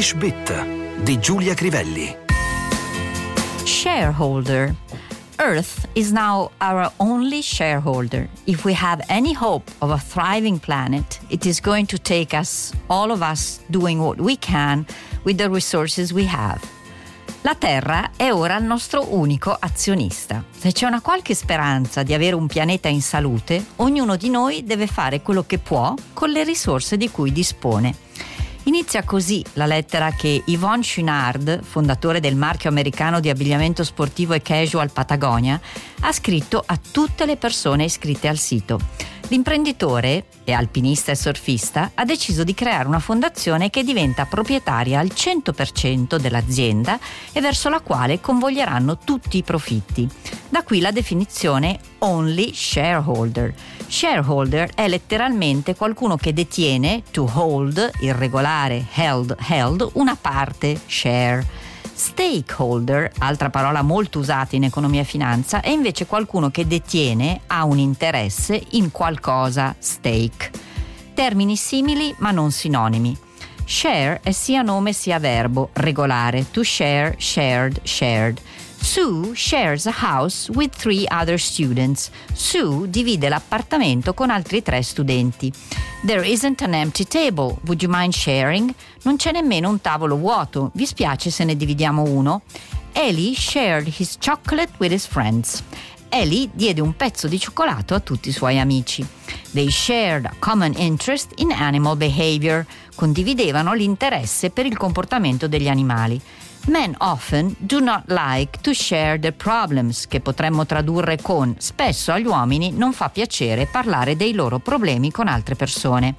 English Bit di Giulia Crivelli. Shareholder. Earth is now our only shareholder. If we have any hope of a thriving planet, it is going to take us, all of us, doing what we can with the resources we have. La Terra è ora il nostro unico azionista. Se c'è una qualche speranza di avere un pianeta in salute, ognuno di noi deve fare quello che può con le risorse di cui dispone. Inizia così la lettera che Yvonne Chouinard, fondatore del marchio americano di abbigliamento sportivo e casual Patagonia, ha scritto a tutte le persone iscritte al sito. L'imprenditore, e alpinista e surfista, ha deciso di creare una fondazione che diventa proprietaria al 100% dell'azienda e verso la quale convoglieranno tutti i profitti. Da qui la definizione only shareholder. Shareholder è letteralmente qualcuno che detiene, to hold, irregolare, held, held, una parte, share. Stakeholder, altra parola molto usata in economia e finanza, è invece qualcuno che detiene, ha un interesse in qualcosa, stake. Termini simili ma non sinonimi. Share è sia nome sia verbo, regolare, to share, shared, shared. Sue shares a house with three other students. Sue divide l'appartamento con altri tre studenti. There isn't an empty table. Would you mind sharing? Non c'è nemmeno un tavolo vuoto. Vi spiace se ne dividiamo uno? Ellie shared his chocolate with his friends. Ellie diede un pezzo di cioccolato a tutti i suoi amici. They shared a common interest in animal behavior. Condividevano l'interesse per il comportamento degli animali. Men often do not like to share their problems, che potremmo tradurre con spesso agli uomini non fa piacere parlare dei loro problemi con altre persone.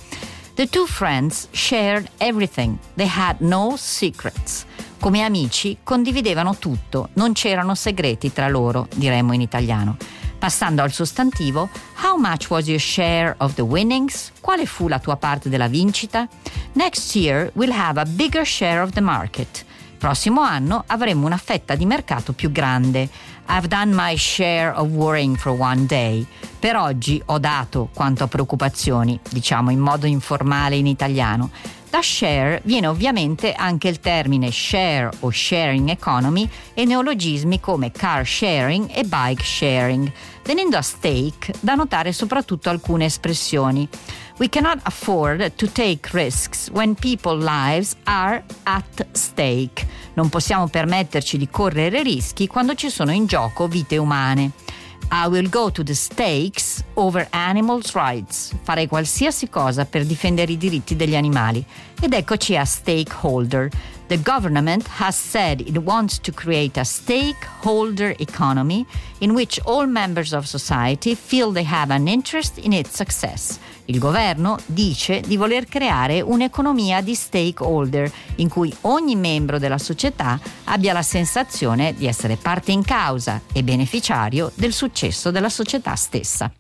The two friends shared everything. They had no secrets. Come amici condividevano tutto, non c'erano segreti tra loro, diremmo in italiano. Passando al sostantivo, how much was your share of the winnings? Quale fu la tua parte della vincita? Next year we'll have a bigger share of the market prossimo anno avremo una fetta di mercato più grande. I've done my share of worrying for one day. Per oggi ho dato quanto a preoccupazioni, diciamo in modo informale in italiano. Da share viene ovviamente anche il termine share o sharing economy e neologismi come car sharing e bike sharing. Venendo a stake, da notare soprattutto alcune espressioni. We cannot afford to take risks when people's lives are at stake. Non possiamo permetterci di correre rischi quando ci sono in gioco vite umane. I will go to the stakes over animals' rights. Farei qualsiasi cosa per difendere i diritti degli animali. Ed eccoci a stakeholder. The government has said it wants to create a stakeholder economy in which all members of society feel they have an interest in its success. Il governo dice di voler creare un'economia di stakeholder in cui ogni membro della società abbia la sensazione di essere parte in causa e beneficiario del successo della società stessa.